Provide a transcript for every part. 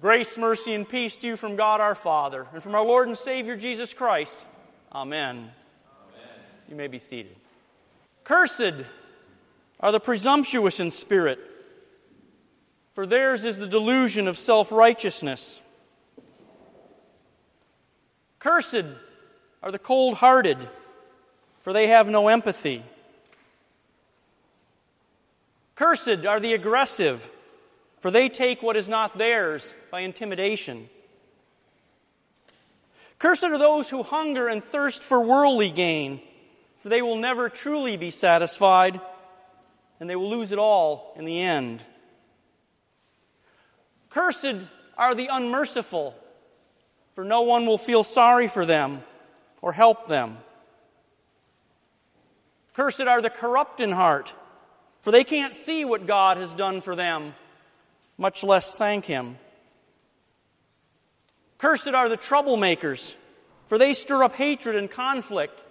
Grace, mercy, and peace to you from God our Father and from our Lord and Savior Jesus Christ. Amen. Amen. You may be seated. Cursed are the presumptuous in spirit, for theirs is the delusion of self righteousness. Cursed are the cold hearted, for they have no empathy. Cursed are the aggressive for they take what is not theirs by intimidation. Cursed are those who hunger and thirst for worldly gain, for they will never truly be satisfied, and they will lose it all in the end. Cursed are the unmerciful, for no one will feel sorry for them or help them. Cursed are the corrupt in heart, for they can't see what God has done for them much less thank him. Cursed are the troublemakers, for they stir up hatred and conflict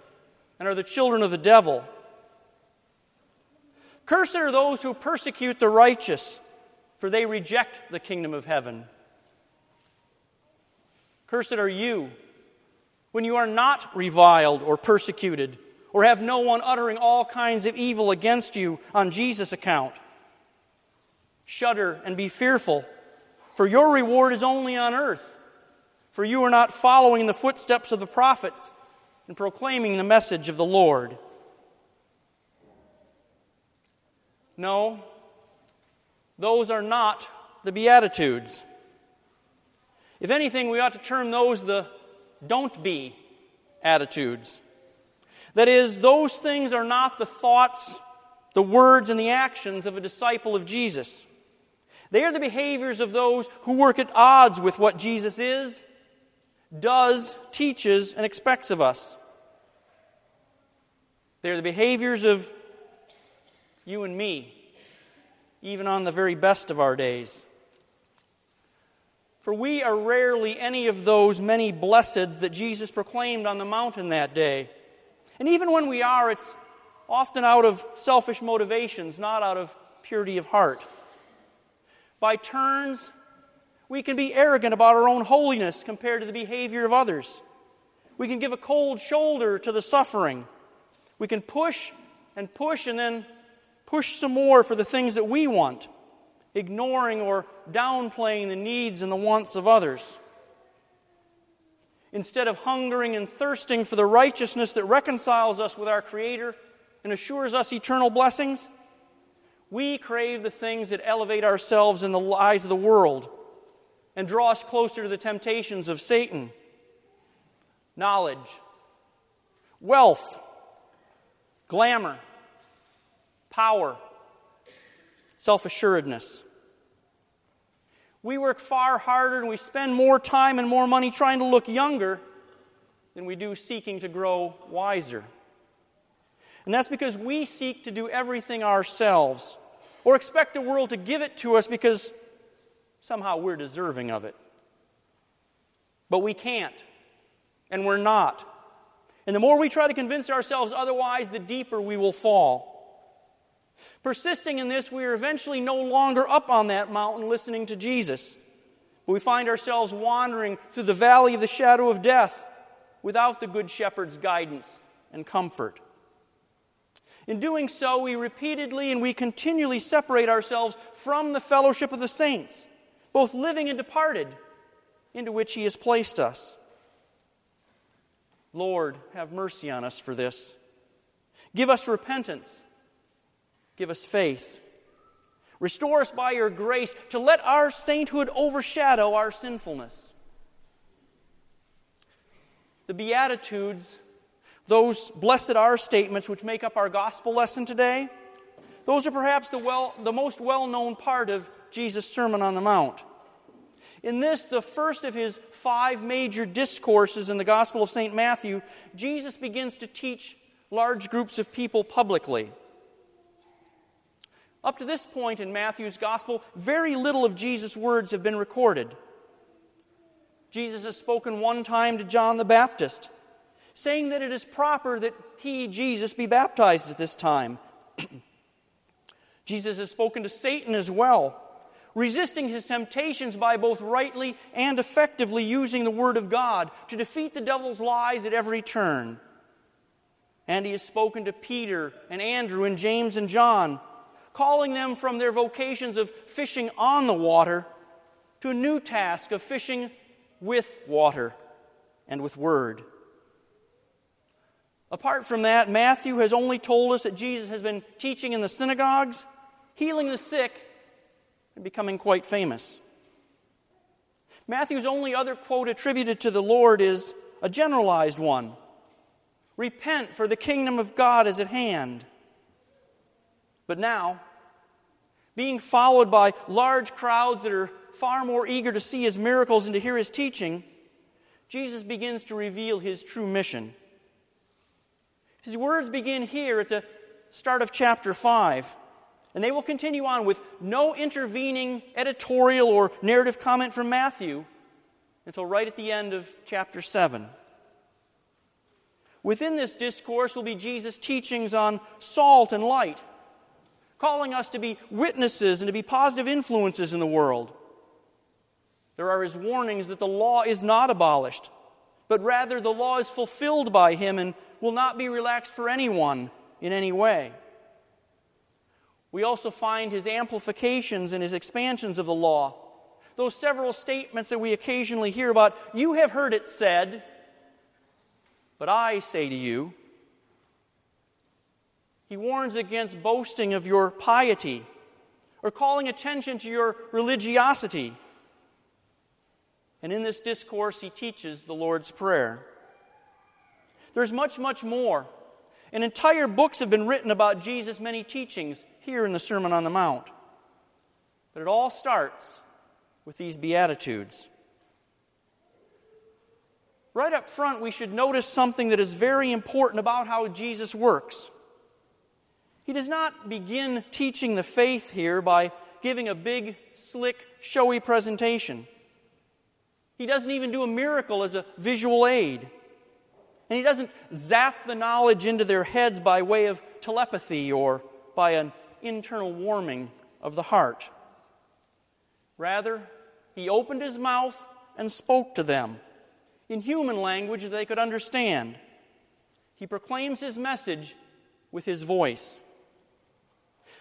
and are the children of the devil. Cursed are those who persecute the righteous, for they reject the kingdom of heaven. Cursed are you when you are not reviled or persecuted, or have no one uttering all kinds of evil against you on Jesus' account. Shudder and be fearful, for your reward is only on earth. For you are not following the footsteps of the prophets and proclaiming the message of the Lord. No, those are not the Beatitudes. If anything, we ought to term those the don't be attitudes. That is, those things are not the thoughts, the words, and the actions of a disciple of Jesus. They are the behaviors of those who work at odds with what Jesus is, does, teaches, and expects of us. They are the behaviors of you and me, even on the very best of our days. For we are rarely any of those many blesseds that Jesus proclaimed on the mountain that day. And even when we are, it's often out of selfish motivations, not out of purity of heart. By turns, we can be arrogant about our own holiness compared to the behavior of others. We can give a cold shoulder to the suffering. We can push and push and then push some more for the things that we want, ignoring or downplaying the needs and the wants of others. Instead of hungering and thirsting for the righteousness that reconciles us with our Creator and assures us eternal blessings, we crave the things that elevate ourselves in the eyes of the world and draw us closer to the temptations of Satan knowledge, wealth, glamour, power, self assuredness. We work far harder and we spend more time and more money trying to look younger than we do seeking to grow wiser. And that's because we seek to do everything ourselves or expect the world to give it to us because somehow we're deserving of it. But we can't, and we're not. And the more we try to convince ourselves otherwise, the deeper we will fall. Persisting in this, we are eventually no longer up on that mountain listening to Jesus. But we find ourselves wandering through the valley of the shadow of death without the Good Shepherd's guidance and comfort. In doing so, we repeatedly and we continually separate ourselves from the fellowship of the saints, both living and departed, into which He has placed us. Lord, have mercy on us for this. Give us repentance. Give us faith. Restore us by your grace to let our sainthood overshadow our sinfulness. The Beatitudes those blessed are statements which make up our gospel lesson today, those are perhaps the, well, the most well known part of Jesus' Sermon on the Mount. In this, the first of his five major discourses in the Gospel of St. Matthew, Jesus begins to teach large groups of people publicly. Up to this point in Matthew's Gospel, very little of Jesus' words have been recorded. Jesus has spoken one time to John the Baptist saying that it is proper that he, Jesus, be baptized at this time. Jesus has spoken to Satan as well, resisting his temptations by both rightly and effectively using the Word of God to defeat the devil's lies at every turn. And he has spoken to Peter and Andrew and James and John, calling them from their vocations of fishing on the water to a new task of fishing with water and with Word. Apart from that, Matthew has only told us that Jesus has been teaching in the synagogues, healing the sick, and becoming quite famous. Matthew's only other quote attributed to the Lord is a generalized one Repent, for the kingdom of God is at hand. But now, being followed by large crowds that are far more eager to see his miracles and to hear his teaching, Jesus begins to reveal his true mission. His words begin here at the start of chapter 5, and they will continue on with no intervening editorial or narrative comment from Matthew until right at the end of chapter 7. Within this discourse will be Jesus' teachings on salt and light, calling us to be witnesses and to be positive influences in the world. There are his warnings that the law is not abolished, but rather the law is fulfilled by him and will not be relaxed for anyone in any way. We also find his amplifications and his expansions of the law. Those several statements that we occasionally hear about, you have heard it said, but I say to you. He warns against boasting of your piety or calling attention to your religiosity. And in this discourse, he teaches the Lord's Prayer. There's much, much more. And entire books have been written about Jesus' many teachings here in the Sermon on the Mount. But it all starts with these Beatitudes. Right up front, we should notice something that is very important about how Jesus works. He does not begin teaching the faith here by giving a big, slick, showy presentation. He doesn't even do a miracle as a visual aid. And he doesn't zap the knowledge into their heads by way of telepathy or by an internal warming of the heart. Rather, he opened his mouth and spoke to them in human language they could understand. He proclaims his message with his voice.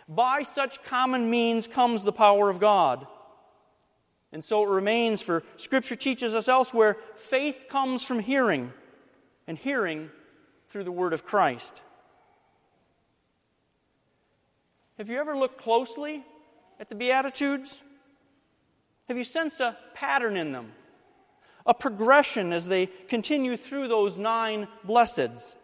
By such common means comes the power of God. And so it remains, for Scripture teaches us elsewhere faith comes from hearing and hearing through the word of Christ. Have you ever looked closely at the Beatitudes? Have you sensed a pattern in them? A progression as they continue through those nine blesseds?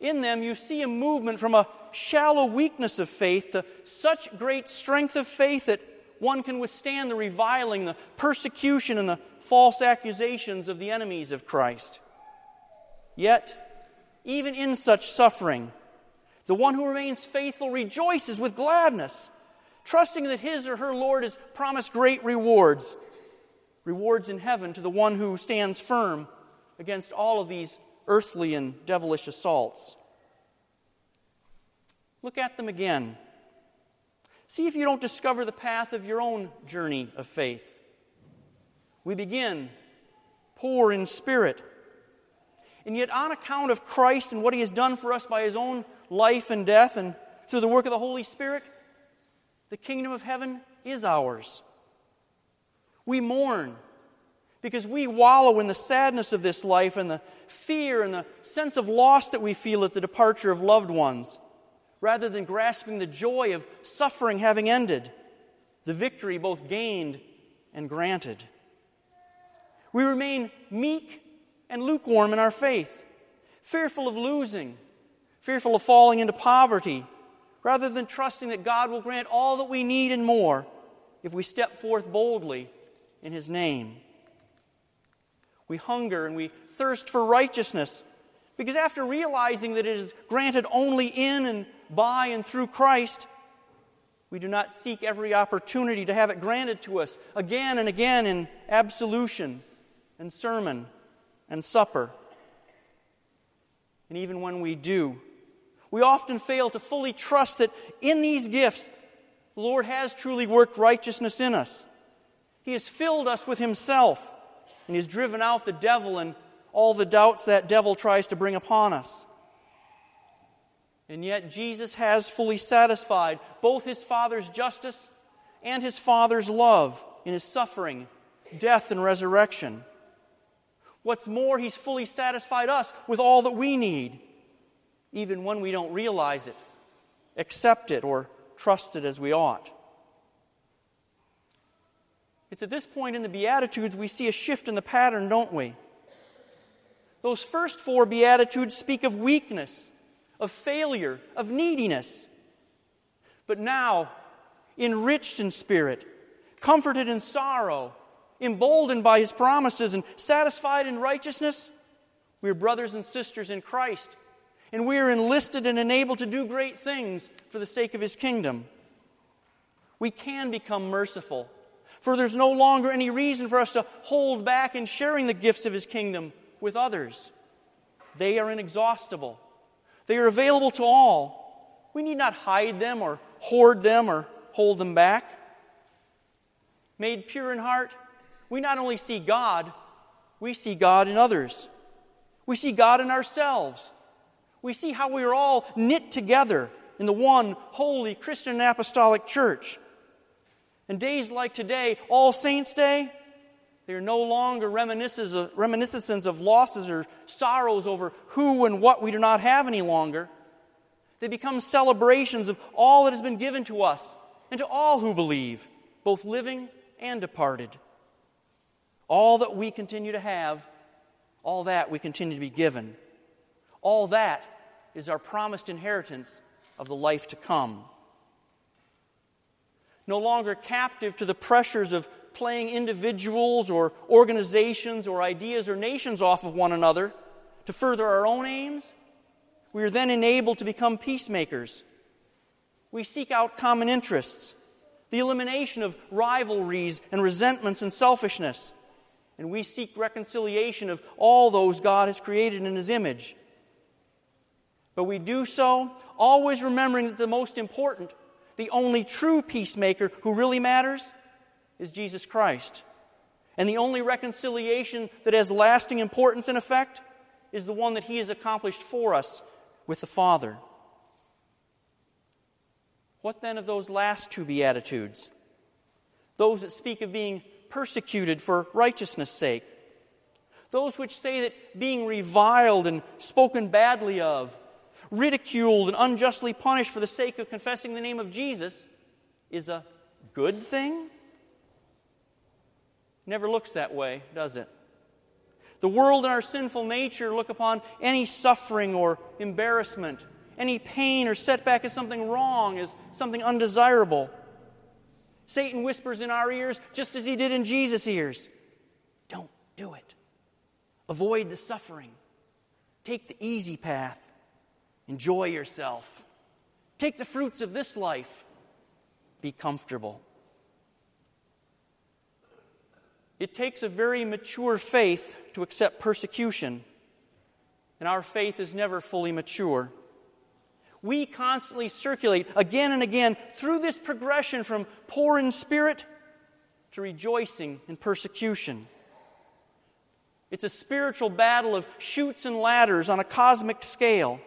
In them, you see a movement from a shallow weakness of faith to such great strength of faith that one can withstand the reviling, the persecution, and the false accusations of the enemies of Christ. Yet, even in such suffering, the one who remains faithful rejoices with gladness, trusting that his or her Lord has promised great rewards, rewards in heaven to the one who stands firm against all of these earthly and devilish assaults. Look at them again. See if you don't discover the path of your own journey of faith. We begin poor in spirit and yet, on account of Christ and what he has done for us by his own life and death and through the work of the Holy Spirit, the kingdom of heaven is ours. We mourn because we wallow in the sadness of this life and the fear and the sense of loss that we feel at the departure of loved ones, rather than grasping the joy of suffering having ended, the victory both gained and granted. We remain meek and lukewarm in our faith, fearful of losing, fearful of falling into poverty, rather than trusting that God will grant all that we need and more if we step forth boldly in His name. We hunger and we thirst for righteousness because after realizing that it is granted only in and by and through Christ, we do not seek every opportunity to have it granted to us again and again in absolution and sermon and supper. And even when we do, we often fail to fully trust that in these gifts, The Lord has truly worked righteousness in us. He has filled us with Himself, and He has driven out the devil and all the doubts that devil tries to bring upon us. And yet, Jesus has fully satisfied both His Father's justice and His Father's love in His suffering, death, and resurrection. What's more, He's fully satisfied us with all that we need, even when we don't realize it, accept it, or trust it as we ought. It's at this point in the Beatitudes we see a shift in the pattern, don't we? Those first four Beatitudes speak of weakness, of failure, of neediness. But now, enriched in spirit, comforted in sorrow, emboldened by his promises, and satisfied in righteousness, we are brothers and sisters in Christ and we are enlisted and enabled to do great things for the sake of His kingdom. We can become merciful, for there's no longer any reason for us to hold back in sharing the gifts of His kingdom with others. They are inexhaustible, they are available to all. We need not hide them or hoard them or hold them back. Made pure in heart, we not only see God, we see God in others. We see God in ourselves we see how we are all knit together in the one holy Christian and apostolic church. And days like today, All Saints' Day, they are no longer reminiscences of losses or sorrows over who and what we do not have any longer. They become celebrations of all that has been given to us and to all who believe, both living and departed. All that we continue to have, all that we continue to be given. All that is our promised inheritance of the life to come. No longer captive to the pressures of playing individuals or organizations or ideas or nations off of one another to further our own aims, we are then enabled to become peacemakers. We seek out common interests, the elimination of rivalries and resentments and selfishness, and we seek reconciliation of all those God has created in His image. But we do so always remembering that the most important, the only true peacemaker who really matters, is Jesus Christ. And the only reconciliation that has lasting importance and effect is the one that He has accomplished for us with the Father. What then of those last two Beatitudes? Those that speak of being persecuted for righteousness' sake. Those which say that being reviled and spoken badly of ridiculed and unjustly punished for the sake of confessing the name of Jesus is a good thing? Never looks that way, does it? The world and our sinful nature look upon any suffering or embarrassment, any pain or setback as something wrong, as something undesirable. Satan whispers in our ears, just as he did in Jesus' ears don't do it. Avoid the suffering. Take the easy path. Enjoy yourself. Take the fruits of this life. Be comfortable. It takes a very mature faith to accept persecution, and our faith is never fully mature. We constantly circulate again and again through this progression from poor in spirit to rejoicing in persecution. It's a spiritual battle of chutes and ladders on a cosmic scale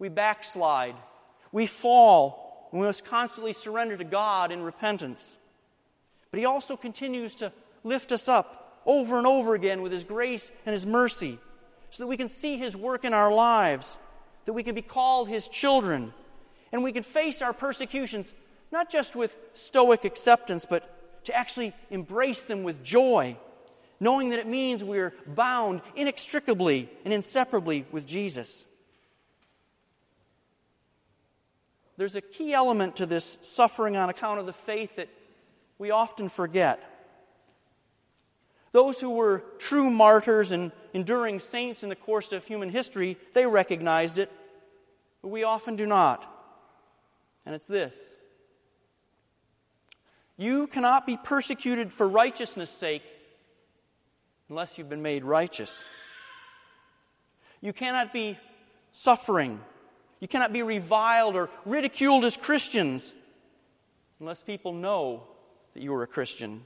we backslide, we fall, and we must constantly surrender to God in repentance. But He also continues to lift us up over and over again with His grace and His mercy so that we can see His work in our lives, that we can be called His children, and we can face our persecutions not just with stoic acceptance, but to actually embrace them with joy, knowing that it means we are bound inextricably and inseparably with Jesus. there's a key element to this suffering on account of the faith that we often forget. Those who were true martyrs and enduring saints in the course of human history, they recognized it, but we often do not. And it's this You cannot be persecuted for righteousness' sake unless you've been made righteous. You cannot be suffering you cannot be reviled or ridiculed as Christians unless people know that you are a Christian.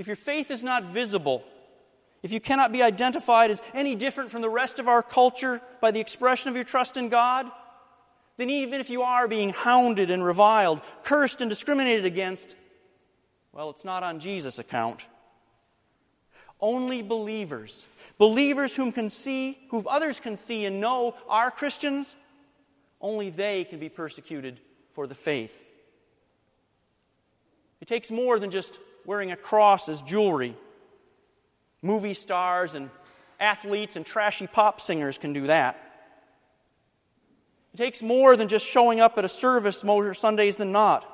If your faith is not visible, if you cannot be identified as any different from the rest of our culture by the expression of your trust in God, then even if you are being hounded and reviled, cursed and discriminated against, well, it's not on Jesus' account. Only believers, believers whom can see, whom others can see and know are Christians, only they can be persecuted for the faith. It takes more than just wearing a cross as jewelry. Movie stars and athletes and trashy pop singers can do that. It takes more than just showing up at a service more Sundays than not.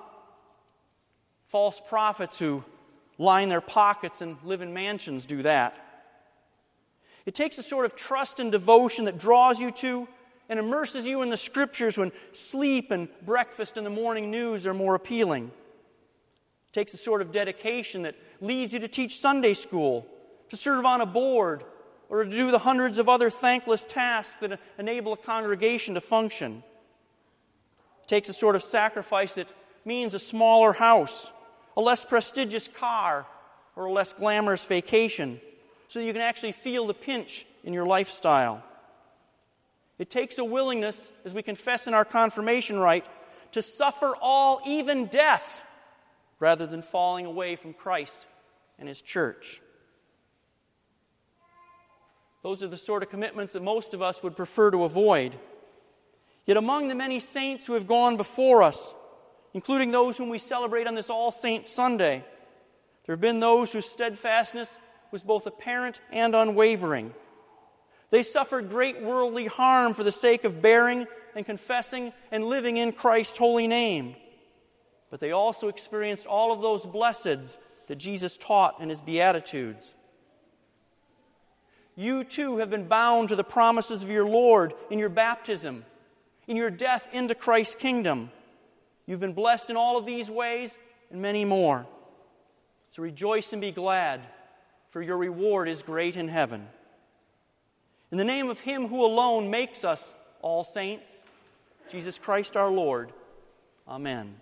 False prophets who line their pockets and live in mansions do that. It takes a sort of trust and devotion that draws you to and immerses you in the scriptures when sleep and breakfast and the morning news are more appealing. Takes a sort of dedication that leads you to teach Sunday school, to serve on a board, or to do the hundreds of other thankless tasks that enable a congregation to function. It takes a sort of sacrifice that means a smaller house, a less prestigious car, or a less glamorous vacation, so that you can actually feel the pinch in your lifestyle. It takes a willingness, as we confess in our confirmation rite, to suffer all, even death, rather than falling away from Christ and His church. Those are the sort of commitments that most of us would prefer to avoid. Yet, among the many saints who have gone before us, including those whom we celebrate on this All Saints Sunday, there have been those whose steadfastness was both apparent and unwavering. They suffered great worldly harm for the sake of bearing and confessing and living in Christ's holy name. But they also experienced all of those blesseds that Jesus taught in his Beatitudes you too have been bound to the promises of your Lord in your baptism, in your death into Christ's kingdom. You've been blessed in all of these ways and many more. So rejoice and be glad, for your reward is great in heaven. In the name of Him who alone makes us all saints, Jesus Christ our Lord. Amen.